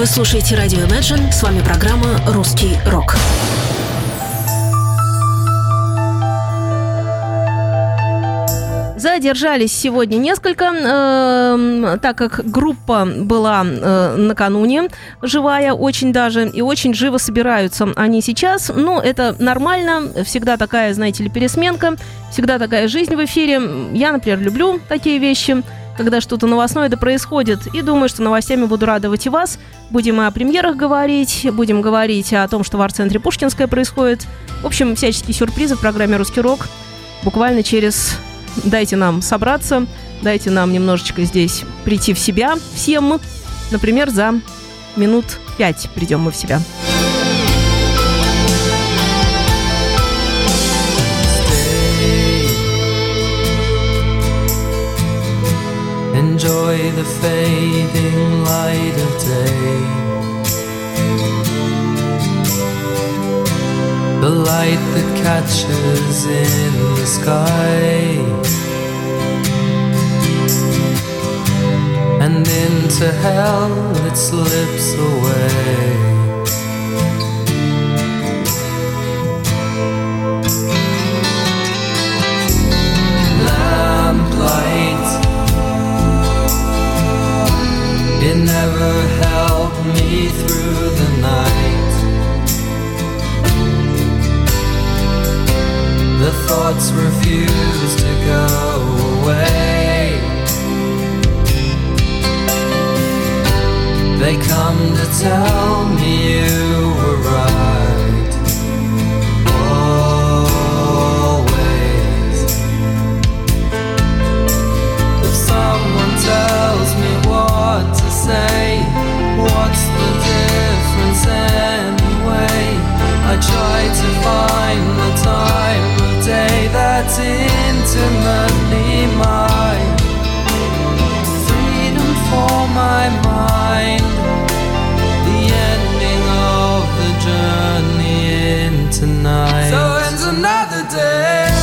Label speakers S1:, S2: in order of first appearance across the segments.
S1: Вы слушаете радио Imagine. С вами программа «Русский рок».
S2: Задержались сегодня несколько, э, так как группа была э, накануне живая очень даже, и очень живо собираются они сейчас. Ну, это нормально, всегда такая, знаете ли, пересменка, всегда такая жизнь в эфире. Я, например, люблю такие вещи когда что-то новостное это происходит. И думаю, что новостями буду радовать и вас. Будем о премьерах говорить, будем говорить о том, что в арт-центре Пушкинская происходит. В общем, всяческие сюрпризы в программе «Русский рок» буквально через дайте нам собраться, дайте нам немножечко здесь прийти в себя всем. Например, за минут пять придем мы в себя. Enjoy the fading light of day. The light that catches in the sky. and into hell it slips away. Never helped me through the night. The thoughts refuse to go away. They come to tell say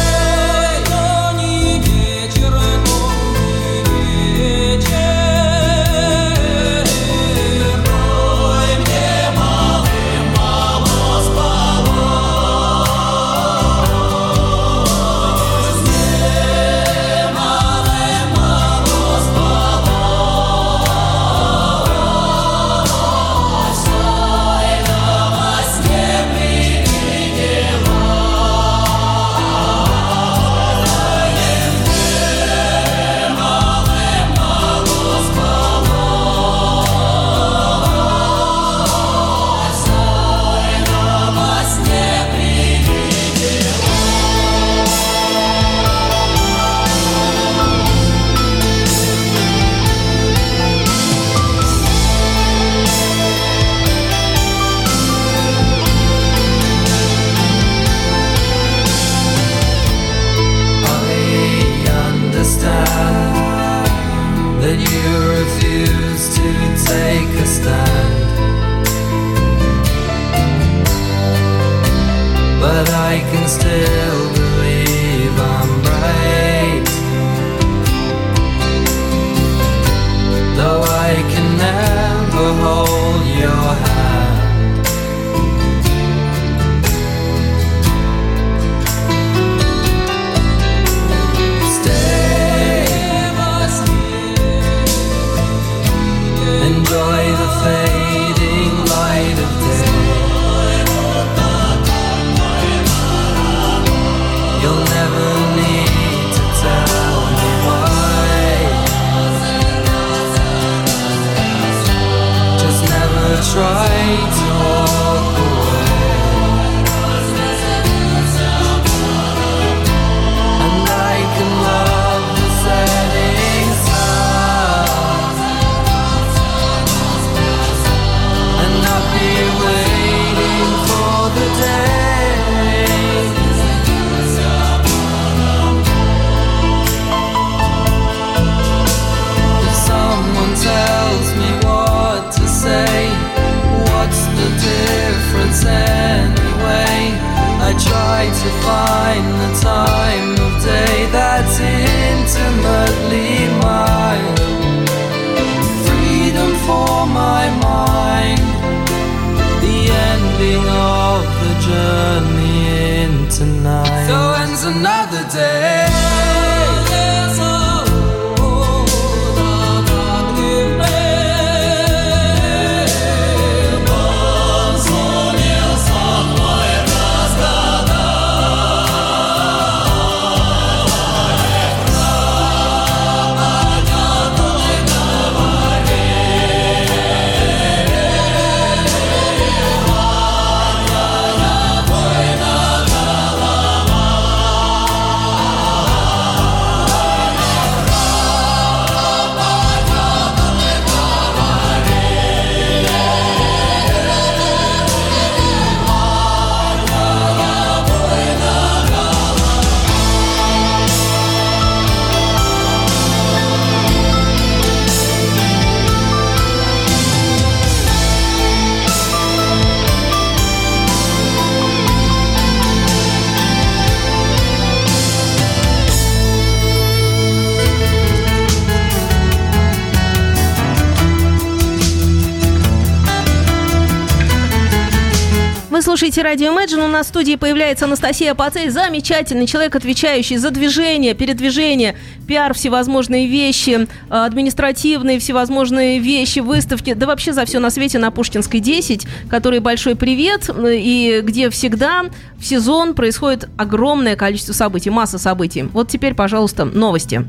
S1: слушаете радио Imagine. У нас в студии появляется Анастасия Пацель, замечательный человек, отвечающий за движение, передвижение, пиар, всевозможные вещи, э, административные всевозможные вещи, выставки, да вообще за все на свете на Пушкинской 10, который большой привет, и где всегда в сезон происходит огромное количество событий, масса событий. Вот теперь, пожалуйста, новости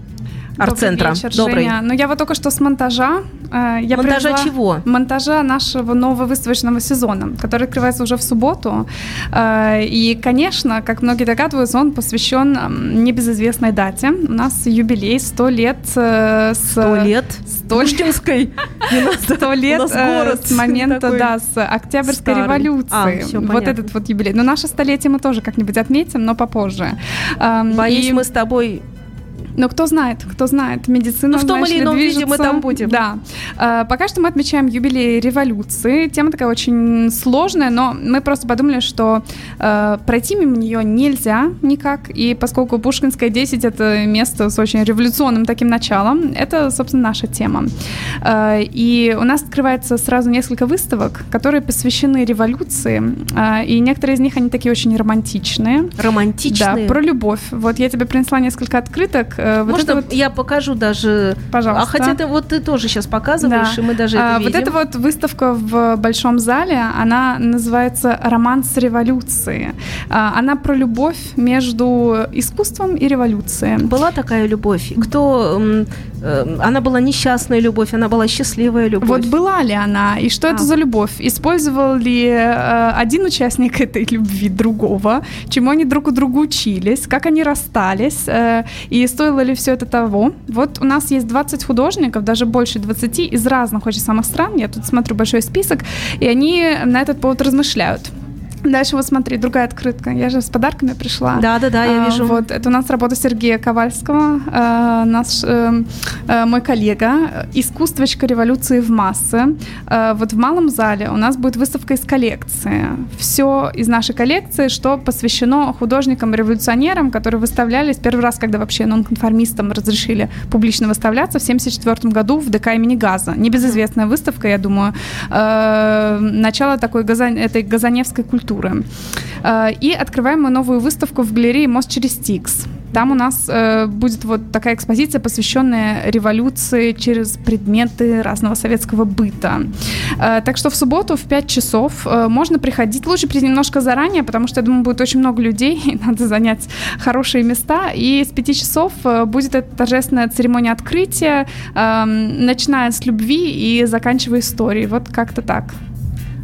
S1: арт-центра.
S3: Добрый вечер, Добрый. Женя. Ну, я вот только что с монтажа.
S1: Э, я монтажа чего?
S3: Монтажа нашего нового выставочного сезона, который открывается уже в субботу. Э, и, конечно, как многие догадываются, он посвящен небезызвестной дате. У нас юбилей 100 лет
S1: э, с... 100 лет? 100
S3: Пушкинской. 100 лет с момента, да, с Октябрьской революции. А, вот этот вот юбилей. Но наше столетие мы тоже как-нибудь отметим, но попозже.
S1: Эм, Боюсь, мы с тобой
S3: но кто знает, кто знает, медицина,
S1: Ну, в том или ином виде мы там будем.
S3: Да. А, пока что мы отмечаем юбилей революции. Тема такая очень сложная, но мы просто подумали, что э, пройти мимо нее нельзя никак. И поскольку Пушкинская 10 — это место с очень революционным таким началом, это, собственно, наша тема. Э, и у нас открывается сразу несколько выставок, которые посвящены революции. Э, и некоторые из них, они такие очень романтичные.
S1: Романтичные?
S3: Да, про любовь. Вот я тебе принесла несколько открыток
S1: Э, вот Можно вот... я покажу даже?
S3: Пожалуйста.
S1: А хотя ты вот ты тоже сейчас показываешь, да. и мы даже а, это
S3: видим. Вот эта вот выставка в Большом зале, она называется «Роман с революцией». А, она про любовь между искусством и революцией.
S1: Была такая любовь? Кто... Э, она была несчастная любовь, она была счастливая любовь.
S3: Вот была ли она? И что а. это за любовь? Использовал ли э, один участник этой любви другого? Чему они друг у друга учились? Как они расстались? И стоило стоило ли все это того? Вот у нас есть 20 художников, даже больше 20 из разных очень самых стран. Я тут смотрю большой список, и они на этот повод размышляют. Дальше вот смотри, другая открытка. Я же с подарками пришла.
S1: Да, да, да, я а, вижу.
S3: Вот это у нас работа Сергея Ковальского, э, наш э, э, мой коллега, искусствочка революции в массы. Э, вот в малом зале у нас будет выставка из коллекции. Все из нашей коллекции, что посвящено художникам-революционерам, которые выставлялись первый раз, когда вообще нонконформистам разрешили публично выставляться в 1974 году в ДК имени Газа. Небезызвестная выставка, я думаю. Э, начало такой газа, этой газаневской культуры культуры. Э, и открываем мы новую выставку в галерее «Мост через Стикс». Там у нас э, будет вот такая экспозиция, посвященная революции через предметы разного советского быта. Э, так что в субботу в 5 часов э, можно приходить. Лучше прийти немножко заранее, потому что, я думаю, будет очень много людей, и надо занять хорошие места. И с 5 часов э, будет эта торжественная церемония открытия, э, начиная с любви и заканчивая историей. Вот как-то так.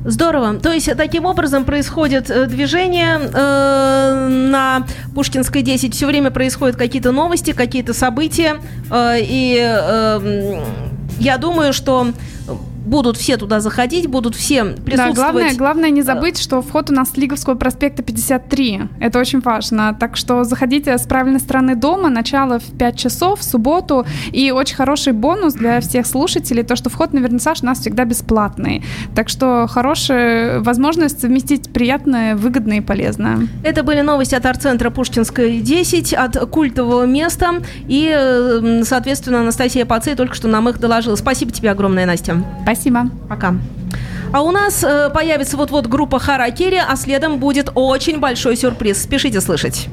S1: Здорово. То есть таким образом происходит э, движение э, на Пушкинской 10. Все время происходят какие-то новости, какие-то события. Э, и э, я думаю, что будут все туда заходить, будут все присутствовать. Да,
S3: главное, главное не забыть, что вход у нас с Лиговского проспекта 53. Это очень важно. Так что заходите с правильной стороны дома, начало в 5 часов, в субботу. И очень хороший бонус для всех слушателей, то, что вход на вернисаж у нас всегда бесплатный. Так что хорошая возможность совместить приятное, выгодное и полезное.
S1: Это были новости от арт-центра Пушкинская 10, от культового места. И, соответственно, Анастасия Пацей только что нам их доложила. Спасибо тебе огромное, Настя.
S3: Спасибо.
S1: Пока. А у нас э, появится вот-вот группа Харакири, а следом будет очень большой сюрприз. Спешите слышать.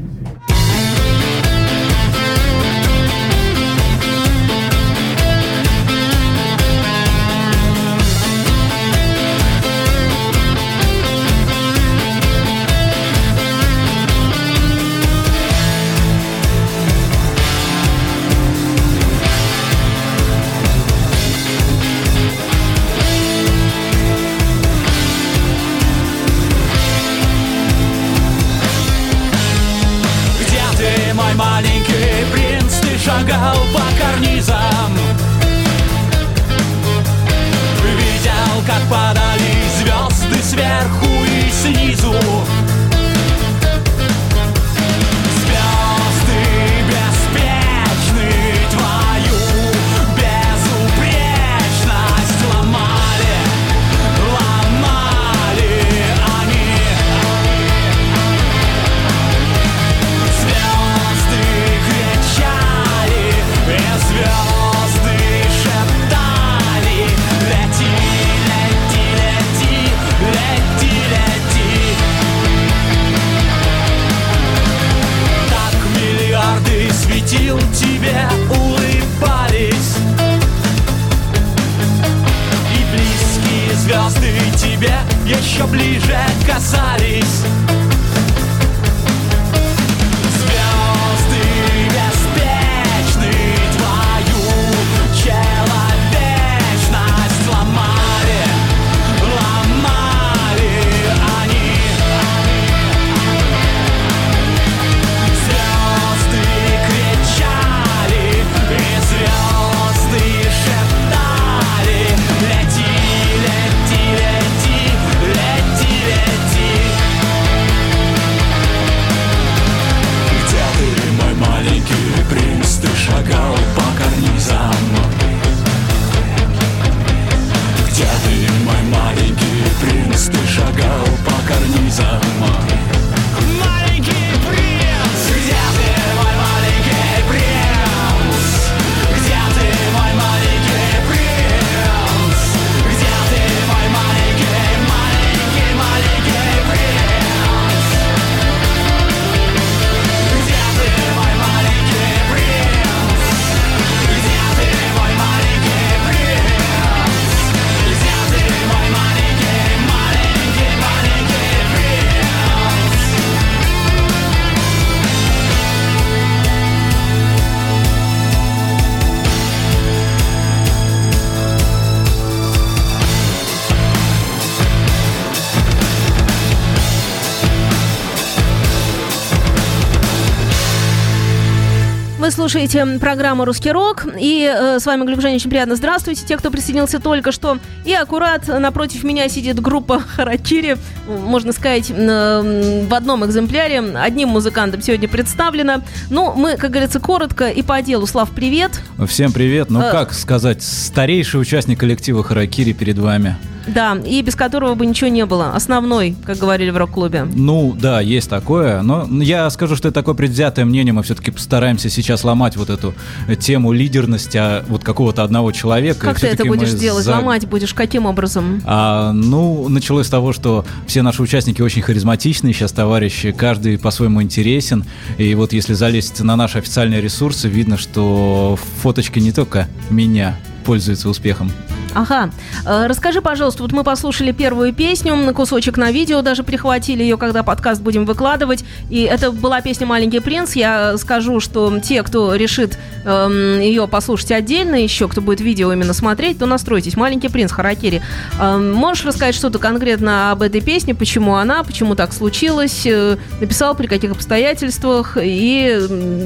S1: Слушаете программу «Русский рок». И э, с вами Глеб Женя, очень приятно. Здравствуйте, те, кто присоединился только что. И аккурат напротив меня сидит группа Харачири. Можно сказать, э, в одном экземпляре. Одним музыкантом сегодня представлена. Ну, мы, как говорится, коротко и по делу. Слав, привет.
S4: Всем привет. Ну, э, как сказать, старейший участник коллектива Харакири перед вами.
S1: Да, и без которого бы ничего не было. Основной, как говорили в рок-клубе.
S4: Ну, да, есть такое. Но я скажу, что это такое предвзятое мнение. Мы все-таки постараемся сейчас ломать вот эту тему лидерности а, вот какого-то одного человека.
S1: Как ты это будешь делать? За... Ломать будешь каким образом?
S4: А, ну, началось с того, что все наши участники очень харизматичные сейчас, товарищи. Каждый по-своему интересен. И вот если залезть на наши официальные ресурсы, видно, что фоточка не только меня пользуется успехом.
S1: Ага. Э, расскажи, пожалуйста, вот мы послушали первую песню, на кусочек на видео даже прихватили ее, когда подкаст будем выкладывать. И это была песня «Маленький принц». Я скажу, что те, кто решит эм, ее послушать отдельно, еще кто будет видео именно смотреть, то настройтесь. «Маленький принц» Харакири. Эм, можешь рассказать что-то конкретно об этой песне, почему она, почему так случилось, э, написал, при каких обстоятельствах, и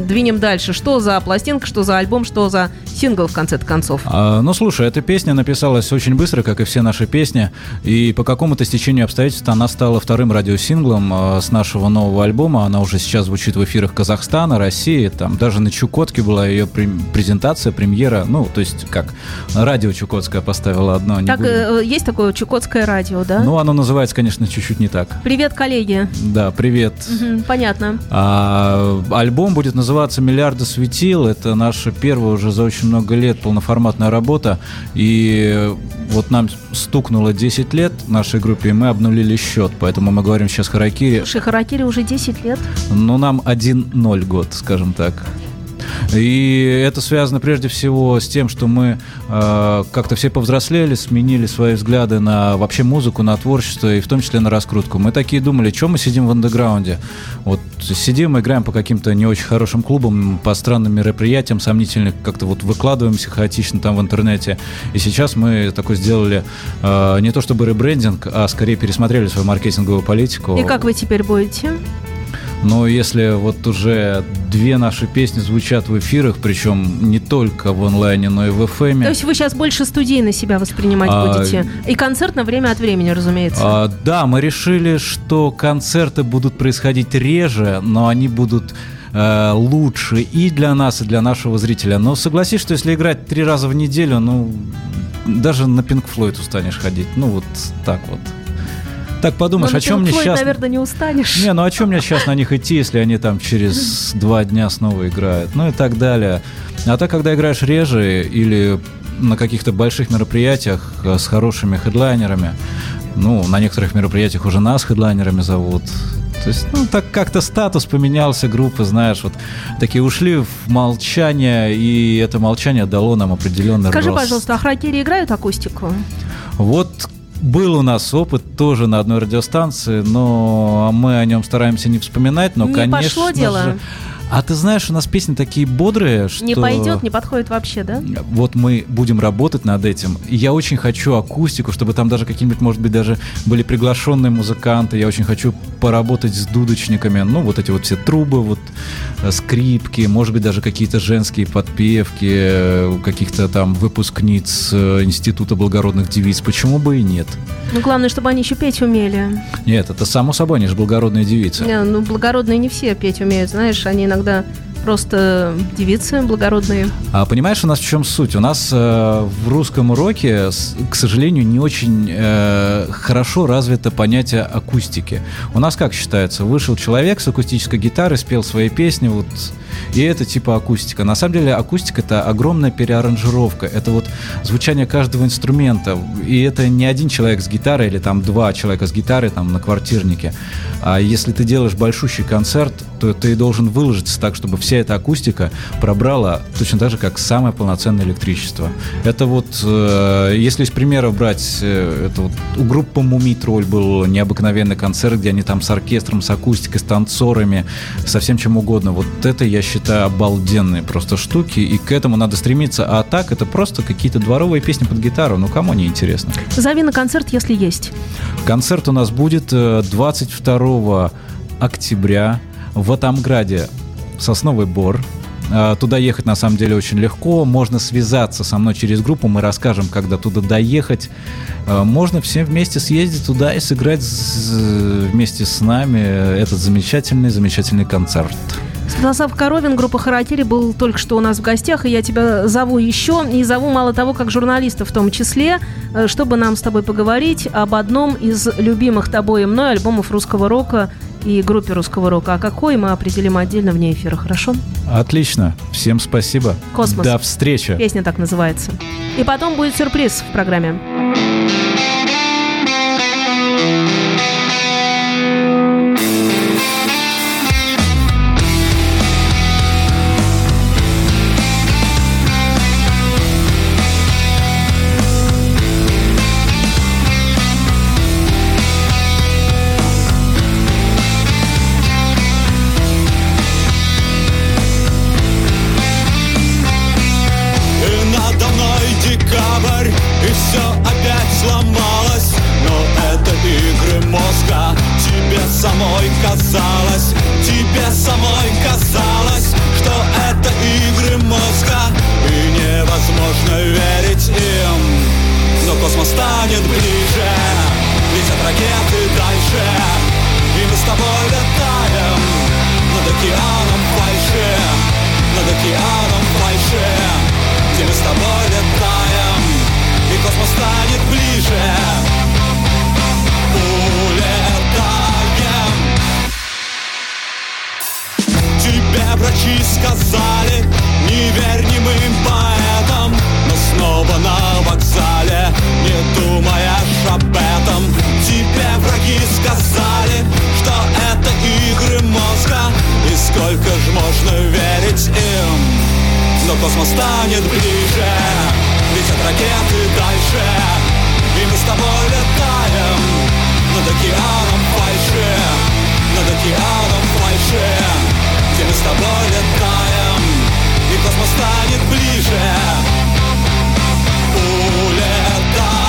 S1: двинем дальше. Что за пластинка, что за альбом, что за сингл в конце концов?
S4: А, ну, слушай, эта песня написана записалась очень быстро, как и все наши песни, и по какому-то стечению обстоятельств она стала вторым радиосинглом э, с нашего нового альбома. Она уже сейчас звучит в эфирах Казахстана, России, там даже на Чукотке была ее презентация, премьера, ну, то есть как радио Чукотское поставило одно.
S1: Так, будем... Э, есть такое Чукотское радио, да?
S4: Ну, оно называется, конечно, чуть-чуть не так.
S1: Привет, коллеги.
S4: Да, привет.
S1: Угу, понятно.
S4: А, альбом будет называться «Миллиарды светил». Это наша первая уже за очень много лет полноформатная работа. И вот нам стукнуло 10 лет нашей группе, и мы обнулили счет. Поэтому мы говорим сейчас Харакири.
S1: Слушай, Харакири уже 10 лет?
S4: Ну, нам 1-0 год, скажем так. И это связано прежде всего с тем, что мы э, как-то все повзрослели, сменили свои взгляды на вообще музыку, на творчество и в том числе на раскрутку. Мы такие думали, что мы сидим в андеграунде? Вот сидим, играем по каким-то не очень хорошим клубам, по странным мероприятиям, сомнительных, как-то вот выкладываемся хаотично там в интернете. И сейчас мы такой сделали э, не то чтобы ребрендинг, а скорее пересмотрели свою маркетинговую политику.
S1: И как вы теперь будете?
S4: Но если вот уже две наши песни звучат в эфирах, причем не только в онлайне, но и в FM. Эм
S1: То есть вы сейчас больше студийно себя воспринимать а, будете? И концерт на время от времени, разумеется.
S4: А, да, мы решили, что концерты будут происходить реже, но они будут э, лучше и для нас, и для нашего зрителя. Но согласись, что если играть три раза в неделю, ну, даже на Pink Floyd устанешь ходить. Ну, вот так вот. Так подумаешь,
S1: Но
S4: о чем мне сейчас...
S1: наверное, не устанешь.
S4: Не, ну о чем мне сейчас на них идти, если они там через два дня снова играют? Ну и так далее. А так, когда играешь реже или на каких-то больших мероприятиях э, с хорошими хедлайнерами, ну, на некоторых мероприятиях уже нас хедлайнерами зовут, то есть, ну, так как-то статус поменялся группы, знаешь, вот такие ушли в молчание, и это молчание дало нам определенный
S1: Скажи,
S4: рост.
S1: пожалуйста, а Хракири играют акустику?
S4: Вот Был у нас опыт тоже на одной радиостанции, но мы о нем стараемся не вспоминать, но,
S1: Не
S4: конечно
S1: пошло дело?
S4: же- А ты знаешь, у нас песни такие бодрые, что...
S1: Не пойдет, не подходит вообще, да?
S4: Вот мы будем работать над этим. И я очень хочу акустику, чтобы там даже какие-нибудь, может быть, даже были приглашенные музыканты. Я очень хочу поработать с дудочниками. Ну, вот эти вот все трубы, вот э, скрипки, может быть, даже какие-то женские подпевки, э, у каких-то там выпускниц э, Института благородных девиц. Почему бы и нет?
S1: Ну, главное, чтобы они еще петь умели.
S4: Нет, это само собой, они же благородные девицы.
S1: Не, ну, благородные не все петь умеют, знаешь, они иногда просто девицы благородные.
S4: А понимаешь, у нас в чем суть? У нас э, в русском уроке, к сожалению, не очень э, хорошо развито понятие акустики. У нас как считается? Вышел человек с акустической гитарой, спел свои песни, вот, и это типа акустика. На самом деле акустика это огромная переаранжировка, это вот звучание каждого инструмента. И это не один человек с гитарой или там два человека с гитарой там на квартирнике. А если ты делаешь большущий концерт, то ты должен выложиться так, чтобы вся эта акустика пробрала точно так же, как самое полноценное электричество. Это вот, э, если из примеров брать, э, это вот у группы Мумий Тролль был необыкновенный концерт, где они там с оркестром, с акустикой, с танцорами, со всем чем угодно. Вот это, я считаю, обалденные просто штуки, и к этому надо стремиться. А так, это просто какие-то дворовые песни под гитару. Ну, кому не интересно?
S1: Зови на концерт, если есть.
S4: Концерт у нас будет э, 22 октября в Атамграде, Сосновый Бор. А, Туда ехать на самом деле очень легко. Можно связаться со мной через группу. Мы расскажем, когда туда доехать. А, Можно всем вместе съездить туда и сыграть вместе с нами этот замечательный, замечательный концерт.
S1: Святослав Коровин, группа Харакири, был только что у нас в гостях, и я тебя зову еще, и зову мало того, как журналиста в том числе, э, чтобы нам с тобой поговорить об одном из любимых тобой и мной альбомов русского рока и группе русского рока. А какой мы определим отдельно вне эфира, хорошо?
S4: Отлично. Всем спасибо.
S1: Космос.
S4: До встречи.
S1: Песня так называется. И потом будет сюрприз в программе.
S5: Врачи сказали Не верь немым поэтам Но снова на вокзале Не думаешь об этом. Тебе враги сказали Что это игры мозга. И сколько ж можно верить им? Но космос станет ближе Летят ракеты дальше. И мы с тобой летаем Над океаном фальши Над океаном фальши где мы с тобой летаем, и космос станет ближе. Улетаем.